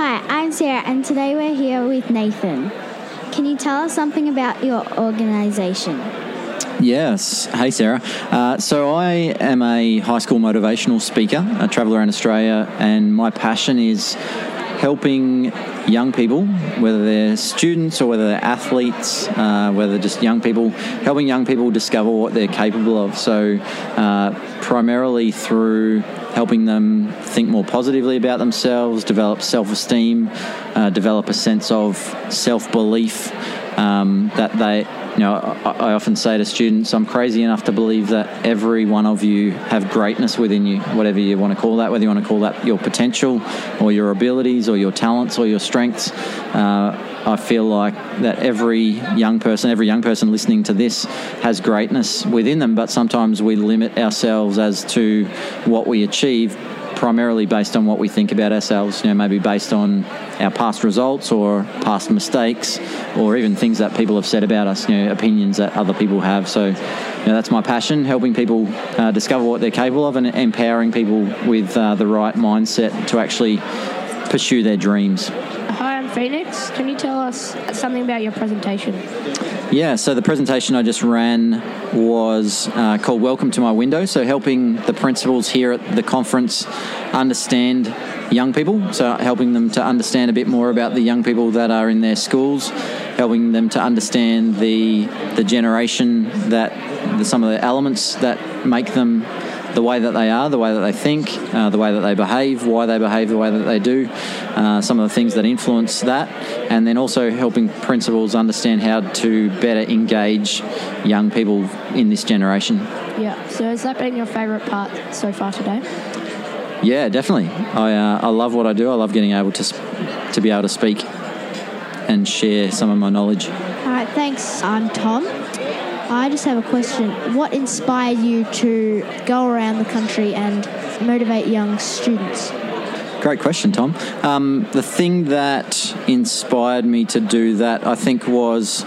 Hi, I'm Sarah, and today we're here with Nathan. Can you tell us something about your organisation? Yes. Hey, Sarah. Uh, so, I am a high school motivational speaker. I travel around Australia, and my passion is helping young people, whether they're students or whether they're athletes, uh, whether just young people, helping young people discover what they're capable of. So, uh, primarily through helping them think more positively about themselves, develop self esteem, uh, develop a sense of self belief um, that they you know, I, I, often say to students, I'm crazy enough to believe that every one of you have greatness within you, whatever you want to call that, whether you want to call that your potential or your abilities or your talents or your strengths. Uh, I feel like that every young person, every young person listening to this has greatness within them, but sometimes we limit ourselves as to what we achieve primarily based on what we think about ourselves, you know, maybe based on our past results or past mistakes or even things that people have said about us, you know, opinions that other people have. So, you know, that's my passion, helping people uh, discover what they're capable of and empowering people with uh, the right mindset to actually pursue their dreams. Hi, I'm Phoenix. Can you tell us something about your presentation? Yeah, so the presentation I just ran was uh, called Welcome to My Window. So, helping the principals here at the conference understand young people. So, helping them to understand a bit more about the young people that are in their schools, helping them to understand the, the generation that the, some of the elements that make them the way that they are, the way that they think, uh, the way that they behave, why they behave the way that they do, uh, some of the things that influence that, and then also helping principals understand how to better engage young people in this generation. Yeah, so has that been your favourite part so far today? Yeah, definitely. I, uh, I love what I do. I love getting able to, to be able to speak and share some of my knowledge. All right, thanks. I'm Tom. I just have a question. What inspired you to go around the country and motivate young students? Great question, Tom. Um, the thing that inspired me to do that, I think, was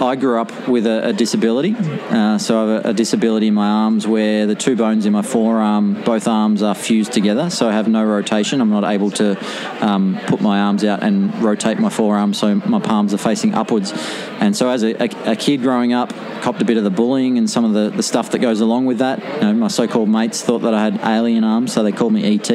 I grew up with a, a disability. Uh, so I have a, a, disability in my arms where the two bones in my forearm, both arms are fused together. So I have no rotation. I'm not able to um, put my arms out and rotate my forearm so my palms are facing upwards. And so as a, a, kid growing up, copped a bit of the bullying and some of the, the stuff that goes along with that. You know, my so called mates thought that I had alien arms, so they called me ET.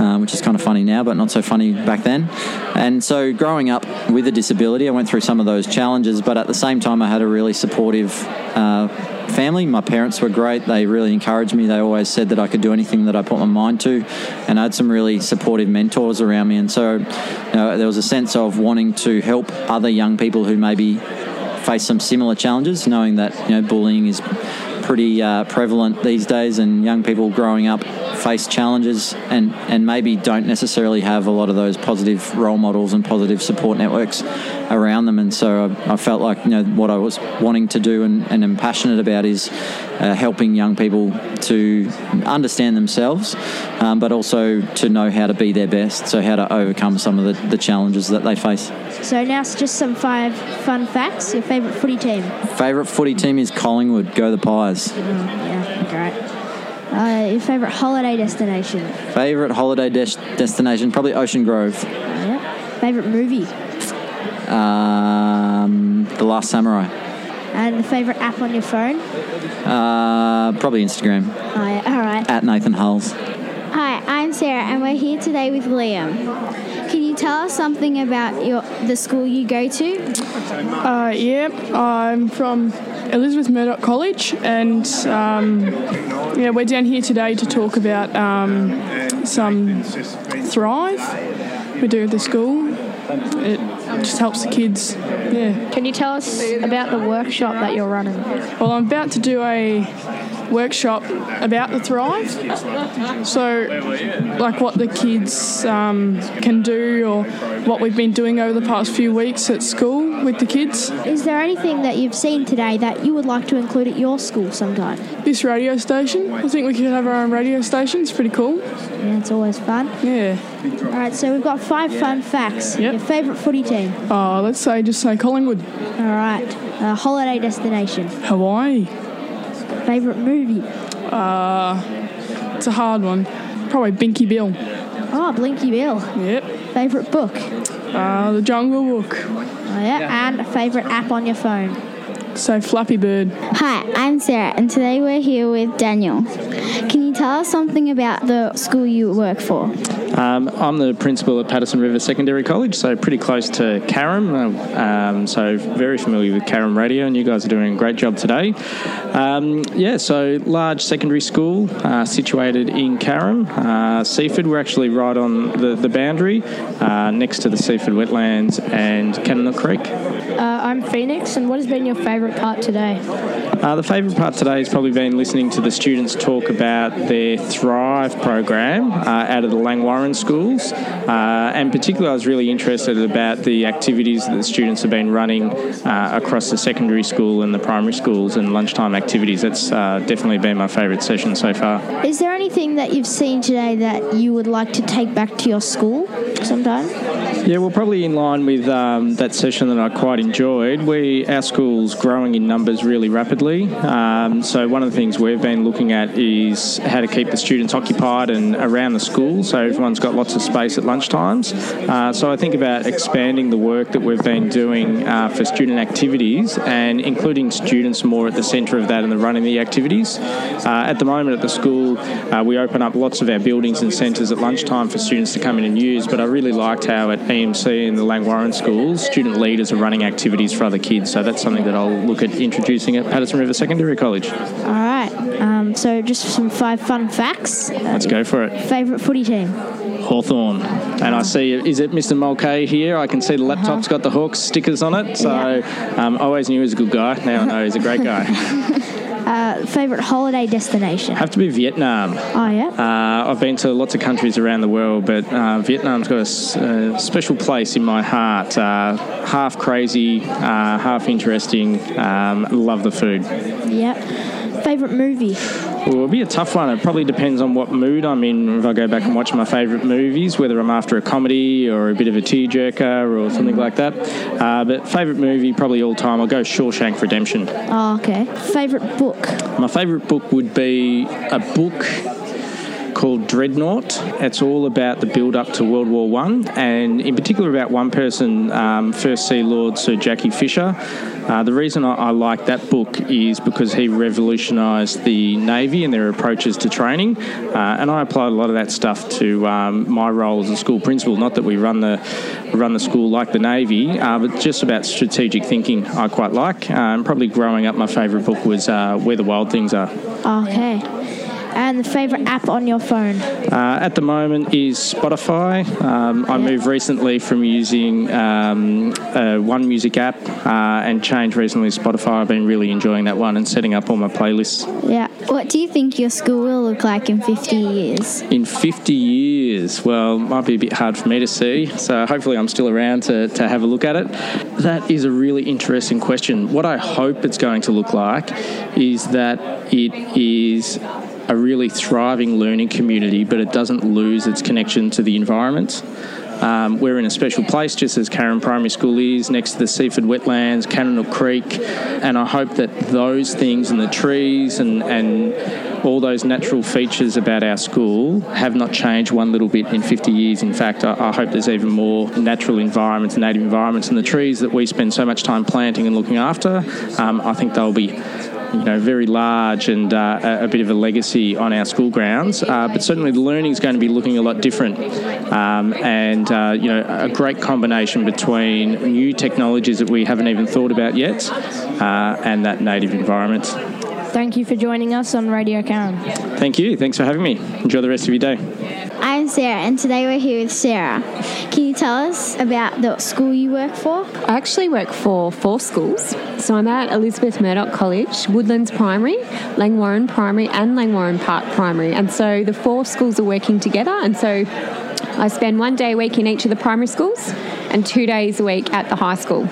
Um, which is kind of funny now, but not so funny back then. And so, growing up with a disability, I went through some of those challenges, but at the same time, I had a really supportive uh, family. My parents were great. They really encouraged me. They always said that I could do anything that I put my mind to. And I had some really supportive mentors around me. And so you know, there was a sense of wanting to help other young people who maybe face some similar challenges, knowing that you know bullying is pretty uh, prevalent these days, and young people growing up face challenges and, and maybe don't necessarily have a lot of those positive role models and positive support networks around them. And so I, I felt like you know what I was wanting to do and, and am passionate about is uh, helping young people to understand themselves, um, but also to know how to be their best. So how to overcome some of the, the challenges that they face. So now it's just some five fun facts. Your favourite footy team? Favourite footy team is Collingwood. Go the Pies. Oh, yeah, great. Uh, your favourite holiday destination? Favourite holiday des- destination? Probably Ocean Grove. Yeah. Favourite movie? Um, the Last Samurai. And the favourite app on your phone? Uh, probably Instagram. Oh, yeah. All right. At Nathan Hulls. Hi, I'm Sarah, and we're here today with Liam. Can you tell us something about your the school you go to? Uh, yeah, I'm from Elizabeth Murdoch College, and um, yeah, we're down here today to talk about um, some Thrive we do at the school. It just helps the kids. Yeah. Can you tell us about the workshop that you're running? Well, I'm about to do a workshop about the Thrive. So, like what the kids um, can do or what we've been doing over the past few weeks at school with the kids. Is there anything that you've seen today that you would like to include at your school sometime? This radio station. I think we could have our own radio station. It's pretty cool. Yeah, it's always fun. Yeah. All right, so we've got five fun facts. Yep. Your favourite footy team? Oh, let's say just say Collingwood. All right. Uh, holiday destination? Hawaii. Favorite movie? Uh, it's a hard one. Probably Binky Bill. Oh, Blinky Bill. Yep. Favorite book. Uh, the Jungle Book. Oh, yeah. And a favorite app on your phone. So Flappy Bird. Hi, I'm Sarah, and today we're here with Daniel. Can you tell us something about the school you work for? Um, I'm the principal at Patterson River Secondary College, so pretty close to Carrum. uh, Um, so very familiar with Carrum Radio, and you guys are doing a great job today. Um, yeah, so large secondary school uh, situated in Carrum. Uh, Seaford, we're actually right on the, the boundary, uh, next to the Seaford wetlands and Kananook Creek. Uh, I'm Phoenix, and what has been your favourite part today? Uh, the favourite part today has probably been listening to the students talk about their Thrive program uh, out of the Langwarrin schools. Uh, and particularly, I was really interested about the activities that the students have been running uh, across the secondary school and the primary schools and lunchtime activities. That's uh, definitely been my favourite session so far. Is there anything that you've seen today that you would like to take back to your school sometime? Yeah, well, probably in line with um, that session that I quite enjoyed. We our school's growing in numbers really rapidly, um, so one of the things we've been looking at is how to keep the students occupied and around the school, so everyone's got lots of space at lunchtimes. Uh, so I think about expanding the work that we've been doing uh, for student activities and including students more at the centre of that and the running the activities. Uh, at the moment at the school, uh, we open up lots of our buildings and centres at lunchtime for students to come in and use, but I really liked how at EMC and the Langwarrin schools, student leaders are running activities for other kids. So that's something that I'll look at introducing at Patterson River Secondary College. All right. Um, so just some five fun facts. Uh, Let's go for it. Favorite footy team. Hawthorn. And I see, is it Mr. Mulcahy here? I can see the laptop's got the Hawks stickers on it. So um, I always knew he was a good guy. Now I know he's a great guy. Uh, favorite holiday destination. Have to be Vietnam. Oh yeah. Uh, I've been to lots of countries around the world, but uh, Vietnam's got a special place in my heart. Uh, half crazy, uh, half interesting. Um, love the food. Yep. Favorite movie. Well, it'll be a tough one. It probably depends on what mood I'm in. If I go back and watch my favourite movies, whether I'm after a comedy or a bit of a tearjerker or something like that. Uh, but favourite movie, probably all time, I'll go Shawshank Redemption. Oh, okay. Favorite book. My favourite book would be a book called Dreadnought. It's all about the build up to World War One, and in particular about one person, um, First Sea Lord Sir Jackie Fisher. Uh, the reason I, I like that book is because he revolutionised the Navy and their approaches to training, uh, and I applied a lot of that stuff to um, my role as a school principal. Not that we run the run the school like the Navy, uh, but just about strategic thinking. I quite like. Um, probably growing up, my favourite book was uh, Where the Wild Things Are. Okay. And the favorite app on your phone. Uh, at the moment is Spotify. Um, I Yeah. moved recently from using um, One Music app uh, and changed recently to Spotify. I've been really enjoying that one and setting up all my playlists. Yeah. What do you think your school will look like in 50 years? In 50 years, well, might be a bit hard for me to see, so hopefully I'm still around to, to have a look at it. That is a really interesting question. What I hope it's going to look like is that it is a really thriving learning community, but it doesn't lose its connection to the environment. Um, we're in a special place, just as Carrum Primary School is, next to the Seaford Wetlands, Kananook Creek, and I hope that those things and the trees and, and all those natural features about our school have not changed one little bit in 50 years. In fact, I, I hope there's even more natural environments, native environments, and the trees that we spend so much time planting and looking after. Um, I think they'll be you know, very large and uh, a, a bit of a legacy on our school grounds. Uh, but certainly the learning is going to be looking a lot different. Um, and, uh, you know, a great combination between new technologies that we haven't even thought about yet uh, and that native environment. Thank you for joining us on Radio Carrum. Thank you. Thanks for having me. Enjoy the rest of your day. I'm Sarah, and today we're here with Sarah. Can you tell us about the school you work for? I actually work for four schools. So I'm at Elizabeth Murdoch College, Woodlands Primary, Langwarrin Primary, and Langwarrin Park Primary. And so the four schools are working together. And so I spend one day a week in each of the primary schools and two days a week at the high school.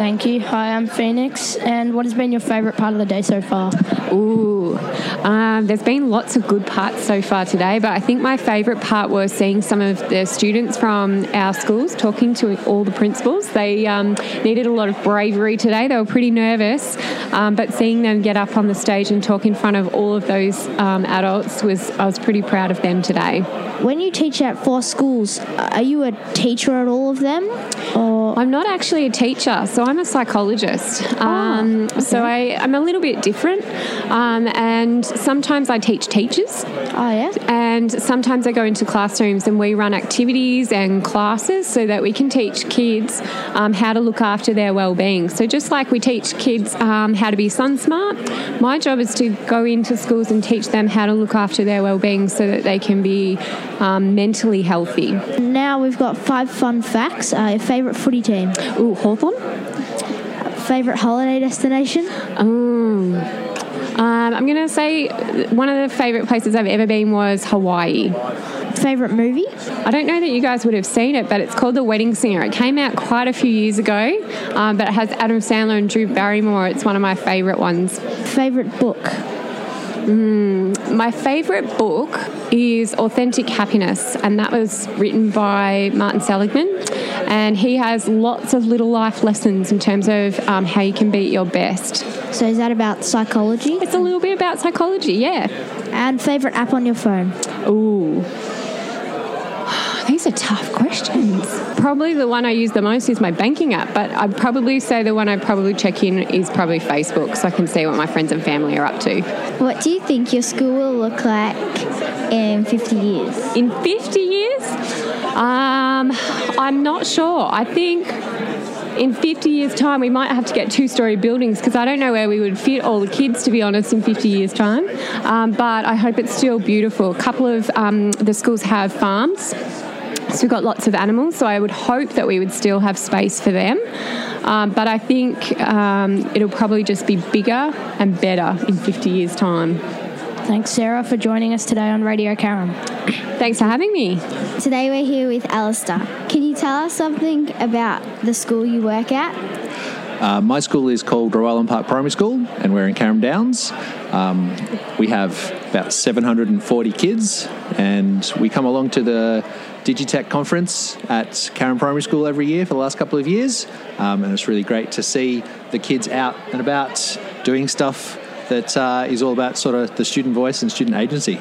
Thank you. Hi, I'm Phoenix. And what has been your favourite part of the day so far? Ooh, um, there's been lots of good parts so far today, but I think my favourite part was seeing some of the students from our schools talking to all the principals. They um, needed a lot of bravery today. They were pretty nervous, um, but seeing them get up on the stage and talk in front of all of those um, adults was I was pretty proud of them today. When you teach at four schools, are you a teacher at all of them? Or I'm not actually a teacher, so I'm a psychologist. Um, So I, I'm a little bit different, um, and sometimes I teach teachers. oh yeah, And sometimes I go into classrooms and we run activities and classes so that we can teach kids um, how to look after their well-being. So just like we teach kids um, how to be sun smart, my job is to go into schools and teach them how to look after their well-being so that they can be um, mentally healthy. now we've got five fun facts. Uh, your favourite footy team, Ooh, Hawthorn? favourite holiday destination, Um, I'm going to say one of the favourite places I've ever been was Hawaii. favourite movie, I don't know that you guys would have seen it, but it's called The Wedding Singer. It came out quite a few years ago, um, but it has Adam Sandler and Drew Barrymore. It's one of my favourite ones. favourite book, My favourite book is Authentic Happiness, and that was written by Martin Seligman. And he has lots of little life lessons in terms of um, how you can be at your best. so is that about psychology? It's a little bit about psychology, yeah. And favourite app on your phone, Ooh. These are tough questions. Probably the one I use the most is my banking app, but I'd probably say the one I probably check in is probably Facebook so I can see what my friends and family are up to. What do you think your school will look like in 50 years? In 50 years, um, I'm not sure. I think in 50 years' time, we might have to get two story buildings because I don't know where we would fit all the kids, to be honest, in 50 years' time. Um, but I hope it's still beautiful. A couple of um, the schools have farms. So we've got lots of animals, so I would hope that we would still have space for them. Um, but I think um, it'll probably just be bigger and better in 50 years' time. Thanks, Sarah, for joining us today on Radio Carrum. Thanks for having me. Today we're here with Alistair. Can you tell us something about the school you work at? Uh, my school is called Rowellyn Park Primary School, and we're in Carrum Downs. Um, we have about 740 kids, and we come along to the Digitech conference at Carrum Primary School every year for the last couple of years, um, and it's really great to see the kids out and about doing stuff that uh, is all about sort of the student voice and student agency.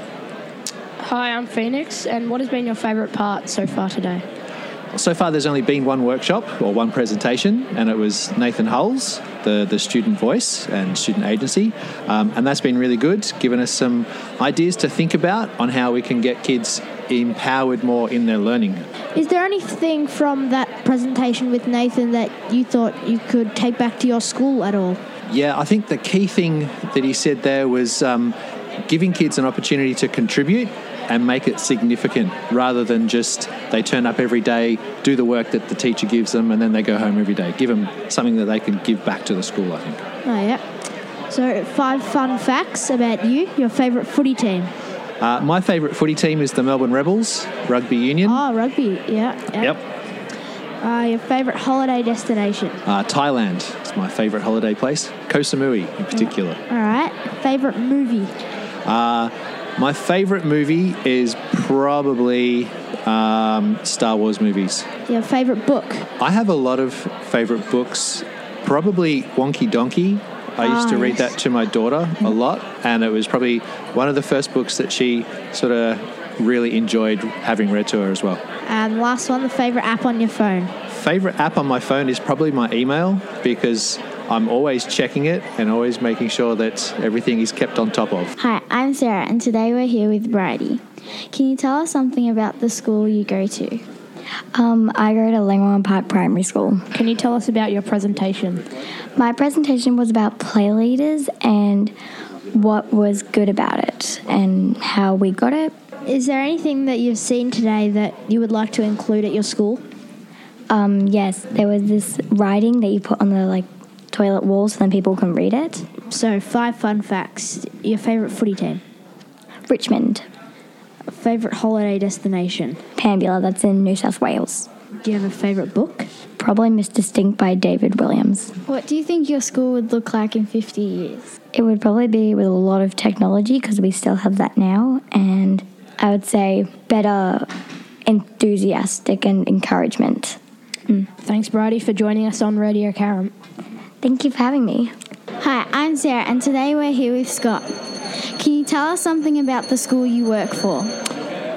Hi, I'm Phoenix. And what has been your favourite part so far today? So far, there's only been one workshop or one presentation, and it was Nathan Hulls, the, the student voice and student agency. Um, and that's been really good, given us some ideas to think about on how we can get kids empowered more in their learning. Is there anything from that presentation with Nathan that you thought you could take back to your school at all? Yeah, I think the key thing that he said there was um, giving kids an opportunity to contribute and make it significant rather than just they turn up every day, do the work that the teacher gives them, and then they go home every day. Give them something that they can give back to the school, I think. Oh yeah. So five fun facts about you, your favourite footy team. Uh, my favourite footy team is the Melbourne Rebels Rugby Union. Oh, rugby. Yeah. yeah. Yep. Uh, your favourite holiday destination. Uh, Thailand is my favourite holiday place. Koh Samui in particular. All right. Favourite movie. Uh, my favourite movie is probably um, Star Wars movies. Your favourite book. I have a lot of favourite books. Probably Wonky Donkey. I used to Ah, read yes. that to my daughter a lot, and it was probably one of the first books that she sort of really enjoyed having read to her as well. And last one, the favourite app on your phone. Favorite app on my phone is probably my email because I'm always checking it and always making sure that everything is kept on top of. Hi, I'm Sarah, and today we're here with Brady. Can you tell us something about the school you go to? Um, I go to Langwarrin Park Primary School. Can you tell us about your presentation? My presentation was about play leaders and what was good about it and how we got it. Is there anything that you've seen today that you would like to include at your school? Um, yes, there was this writing that you put on the like toilet walls so then people can read it. So, five fun facts. Your favourite footy team. Richmond, Favourite holiday destination. Pambula, that's in New South Wales. Do you have a favourite book? Probably Mr. Stink by David Williams. What do you think your school would look like in 50 years? It would probably be with a lot of technology because we still have that now, and I would say better enthusiastic and encouragement. Mm. Thanks, Brady, for joining us on Radio Carrum. Thank you for having me. Hi, I'm Sarah, and today we're here with Scott. Can you tell us something about the school you work for?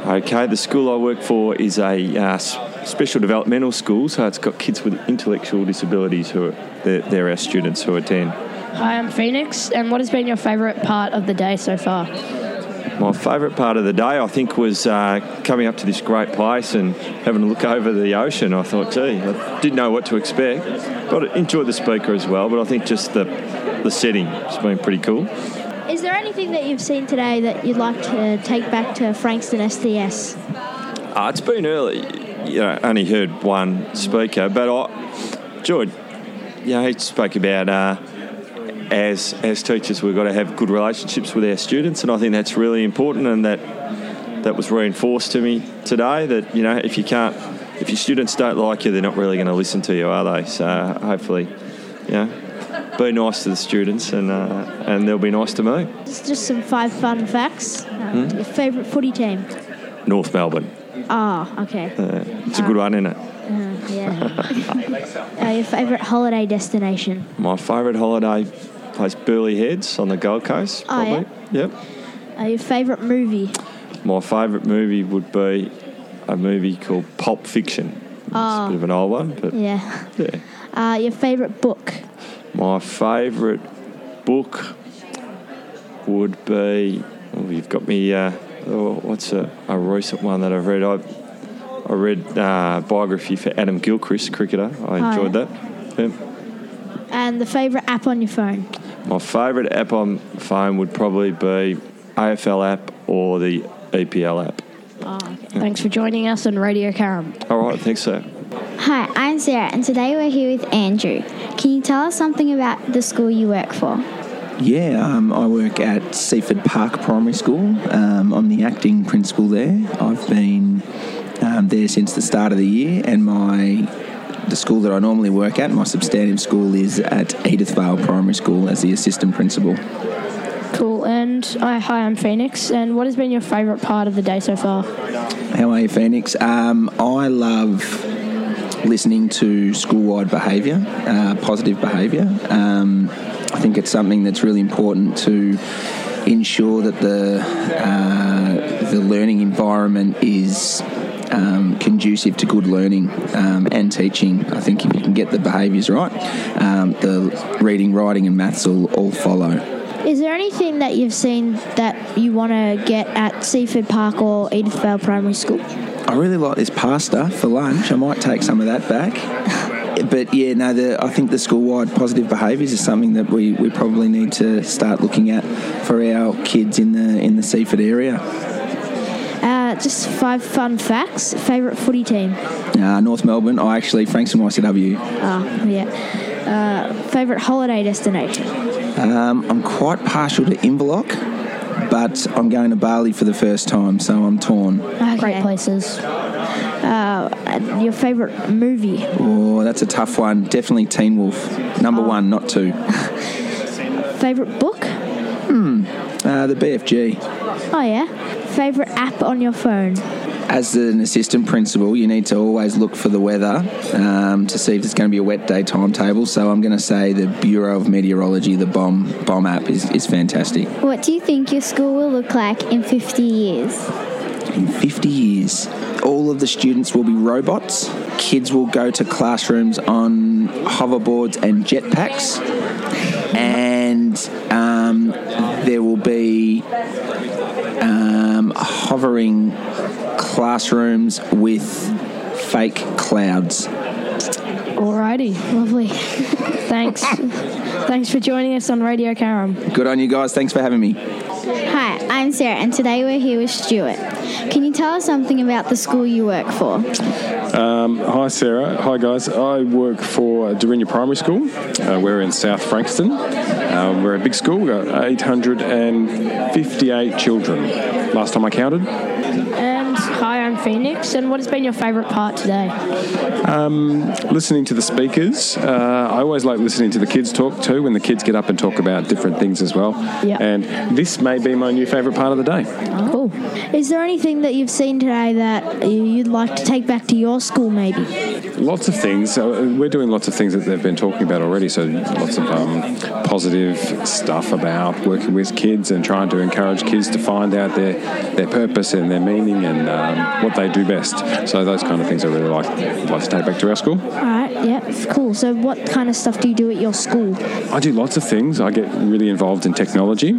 Okay, the school I work for is a uh, special developmental school, so it's got kids with intellectual disabilities who are they're, they're our students who attend. Hi, I'm Phoenix, and what has been your favourite part of the day so far? My favourite part of the day, I think, was uh, coming up to this great place and having a look over the ocean. I thought, gee, I didn't know what to expect. But I enjoyed the speaker as well, but I think just the the setting has been pretty cool. Is there anything that you've seen today that you'd like to take back to Frankston SDS? Uh, it's been early. You know, only heard one speaker, but I enjoyed. You know, he spoke about uh, as as teachers, we've got to have good relationships with our students, and I think that's really important. And that that was reinforced to me today. That you know, if you can't, if your students don't like you, they're not really going to listen to you, are they? So hopefully, you know, be nice to the students, and uh, and they'll be nice to me. Just, just some five fun facts. Um, Your favourite footy team? North Melbourne, Oh, okay. uh, it's a good one, isn't it? Uh, yeah. uh, your favourite holiday destination? My favourite holiday place, Burleigh Heads on the Gold Coast. Oh, yeah? Probably. Yep. Uh, your favourite movie? My favourite movie would be a movie called Pulp Fiction. It's a Oh. bit of an old one, but Yeah. yeah. Uh, your favourite book? My favourite book would be. Oh, you've got me. Uh, oh, what's a, a recent one that I've read? I I read uh, biography for Adam Gilchrist, cricketer. I Oh, enjoyed yeah? that. Yep. And the favourite app on your phone? My favourite app on phone would probably be AFL app or the EPL app. Oh, okay. Thanks for joining us on Radio Carrum. All right, thanks, sir. Hi, I'm Sarah, and today we're here with Andrew. Can you tell us something about the school you work for? Yeah, um, I work at Seaford Park Primary School. Um, I'm the acting principal there. I've been um, there since the start of the year, and my the school that I normally work at, my substantive school, is at Edithvale Primary School as the assistant principal. Cool. And uh, hi, I'm Phoenix, and what has been your favourite part of the day so far? How are you, Phoenix? Um, I love listening to school-wide behaviour, uh, positive behaviour. Um, I think it's something that's really important to ensure that the uh, the learning environment is um, conducive to good learning um, and teaching. I think if you can get the behaviours right, um, the reading, writing, and maths will all follow. Is there anything that you've seen that you want to get at Seaford Park or Edithvale Primary School? I really like this pasta for lunch. I might take some of that back. But yeah, no, the, I think the school-wide positive behaviours is something that we, we probably need to start looking at for our kids in the in the Seaford area. Uh, just five fun facts. Favourite footy team? Uh, North Melbourne, I actually Frankston YCW. Oh, yeah. Uh, favourite holiday destination? Um, I'm quite partial to Inverloch, but I'm going to Bali for the first time, so I'm torn. Great places. Uh, your favourite movie? Oh, that's a tough one. Definitely Teen Wolf, number one, not two. Favourite book? Hmm, uh, the BFG. Oh, yeah. Favourite app on your phone? As an assistant principal, you need to always look for the weather um, to see if there's going to be a wet day timetable. So I'm going to say the Bureau of Meteorology, the BOM BOM app, is, is fantastic. What do you think your school will look like in 50 years? In 50 years, all of the students will be robots. Kids will go to classrooms on hoverboards and jetpacks, and um, there will be hovering classrooms with fake clouds. Alrighty. Lovely. Thanks. Thanks for joining us on Radio Carrum. Good on you guys. Thanks for having me. Hi, I'm Sarah, and today we're here with Stuart. Can you tell us something about the school you work for? Um, hi, Sarah. Hi, guys. I work for Derinya Primary School. Uh, we're in South Frankston. Uh, we're a big school. We've got 858 children, last time I counted. And hi, Hi, I'm Phoenix, and what has been your favourite part today? Um, listening to the speakers. Uh, I always like listening to the kids talk too when the kids get up and talk about different things as well. Yeah. And this may be my new favourite part of the day. Cool. Is there anything that you've seen today that you'd like to take back to your school, maybe? Lots of things. Uh, we're doing lots of things that they've been talking about already. So lots of um, positive stuff about working with kids and trying to encourage kids to find out their their purpose and their meaning and um, what they do best. So those kind of things I really like like to take back to our school. All right. Yeah. Cool. So, what kind of stuff do you do at your school? I do lots of things. I get really involved in technology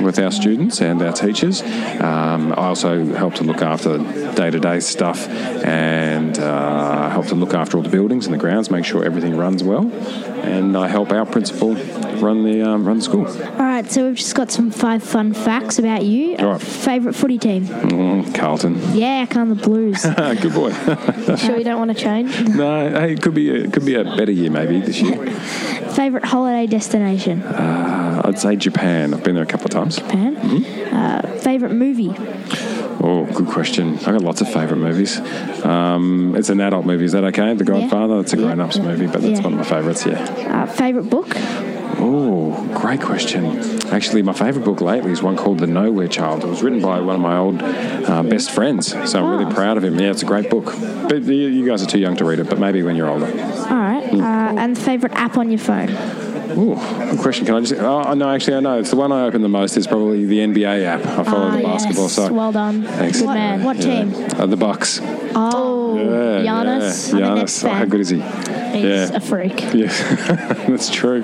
with our students and our teachers. Um, I also help to look after day to day stuff and uh, help to look after all the buildings and the grounds, make sure everything runs well. And I help our principal run the um, run the school. All right. So we've just got some five fun facts about you. All right. Favorite footy team? Mm, Carlton. Yeah, Carlton the Blues. Good boy. Sure, you don't want to change? no, hey, it could be a, it could be a better year maybe this year. Favorite holiday destination? Uh, I'd say Japan. I've been there a couple of times. Japan. Uh, favorite movie? Oh, good question. I've got lots of favourite movies. Um, it's an adult movie. Is that okay? The Godfather. It's a grown-ups movie, but that's Yeah. one of my favourites. Yeah. Uh, favorite book? Oh, great question. Actually, my favourite book lately is one called The Nowhere Child. It was written by one of my old uh, best friends, so I'm really proud of him. Yeah, it's a great book. But you, you guys are too young to read it, but maybe when you're older. All right. Uh, and favorite app on your phone? Ooh, good question. Can I just? Oh, no, actually, I know. It's the one I open the most. Is probably the NBA app. I follow Ah, the basketball yes. side. Well done. Thanks. Good man. What team? Uh, the Bucks. Oh, Yeah, Giannis. Yeah. Giannis. Oh, how good is he? He's yeah. a freak. Yeah, that's true.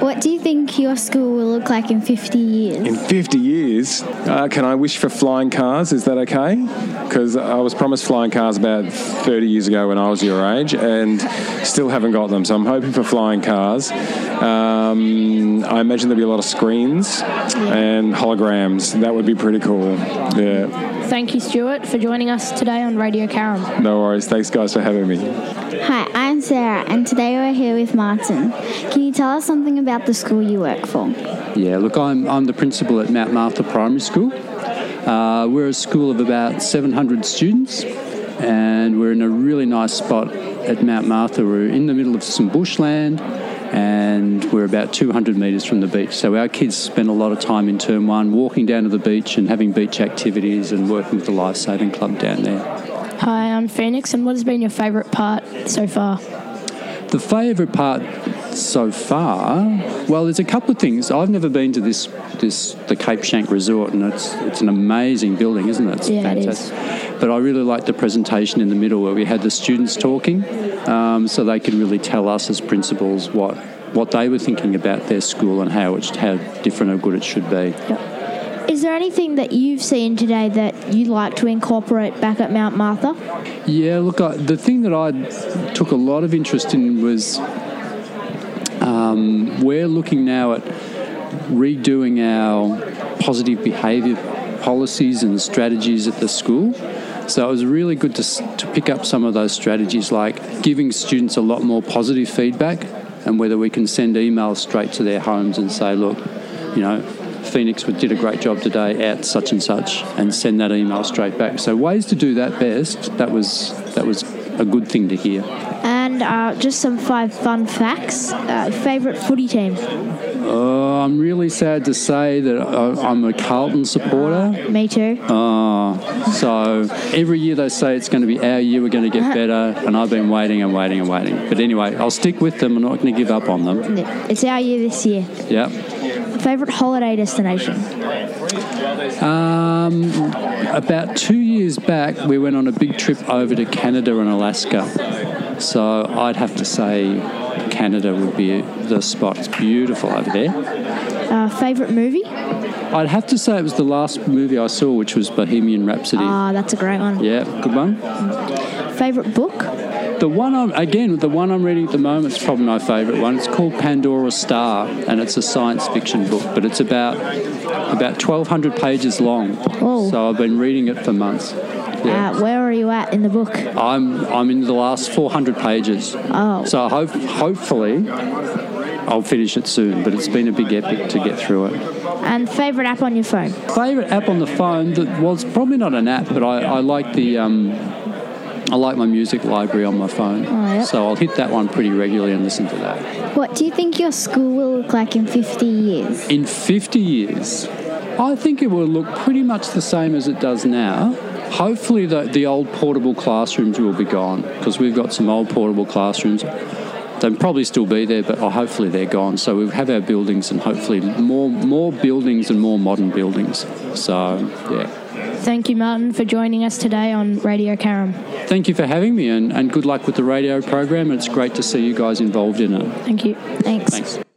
What do you think your school will look like in 50 years? In 50 years, uh, can I wish for flying cars? Is that okay? Because I was promised flying cars about 30 years ago when I was your age and still haven't got them. So I'm hoping for flying cars. Um, I imagine there'll be a lot of screens and holograms. That would be pretty cool. Yeah, Thank you, Stuart, for joining us today on Radio Carrum. no worries. Thanks, guys, for having me. Hi, I'm Sarah, and today we're here with Martin. Can you tell us something about the school you work for? Yeah, look, I'm, I'm the principal at Mount Martha Primary School. Uh, we're a school of about 700 students, and we're in a really nice spot at Mount Martha. We're in the middle of some bushland, and we're about 200 metres from the beach. So our kids spend a lot of time in term one walking down to the beach and having beach activities and working with the Life Saving Club down there. Hi, I'm Phoenix, and what has been your favourite part so far? The favourite part so far, well, there's a couple of things. I've never been to this this the Cape Schanck Resort, and it's it's an amazing building, isn't it? It's Yeah, it is. But I really liked the presentation in the middle where we had the students talking, um, so they could really tell us as principals what what they were thinking about their school and how it, how different or good it should be. Is there anything that you've seen today that you'd like to incorporate back at Mount Martha? Yeah, look, I, the thing that I took a lot of interest in was um, we're looking now at redoing our positive behaviour policies and strategies at the school. So it was really good to, to pick up some of those strategies, like giving students a lot more positive feedback, and whether we can send emails straight to their homes and say, look, you know, Phoenix did a great job today at such and such, and send that email straight back. So ways to do that best. That was that was a good thing to hear. And uh, just some five fun facts. Uh, favorite footy team? Uh, I'm really sad to say that I, I'm a Carlton supporter. Me too. Oh, so every year they say it's going to be our year, we're going to get better, and I've been waiting and waiting and waiting. But anyway, I'll stick with them. I'm not going to give up on them. It's our year this year. Yeah. Favorite holiday destination? Um, about two years back, we went on a big trip over to Canada and Alaska. So I'd have to say Canada would be the spot. It's beautiful over there. Uh, favorite movie? I'd have to say it was the last movie I saw, which was Bohemian Rhapsody. Ah, that's a great one. Yeah, good one. Favorite book? The one I'm again, the one I'm reading at the moment is probably my favourite one. It's called Pandora's Star, and it's a science fiction book, but it's about about 1,200 pages long. Oh. So I've been reading it for months. Yeah. Uh, where are you at in the book? I'm I'm in the last 400 pages. Oh. So I hope hopefully I'll finish it soon, but it's been a big epic to get through it. And favourite app on your phone? Favorite app on the phone that was probably not an app, but I, I like the um, I like my music library on my phone. Oh, yep. So I'll hit that one pretty regularly and listen to that. What do you think your school will look like in 50 years? In 50 years, I think it will look pretty much the same as it does now. Hopefully, the, the old portable classrooms will be gone because we've got some old portable classrooms. They'll probably still be there, but oh, hopefully they're gone. So we'll have our buildings and hopefully more more buildings and more modern buildings. So yeah. Thank you, Martin, for joining us today on Radio Carrum. Thank you for having me and, and good luck with the radio program. It's great to see you guys involved in it. Thank you. Thanks. Thanks.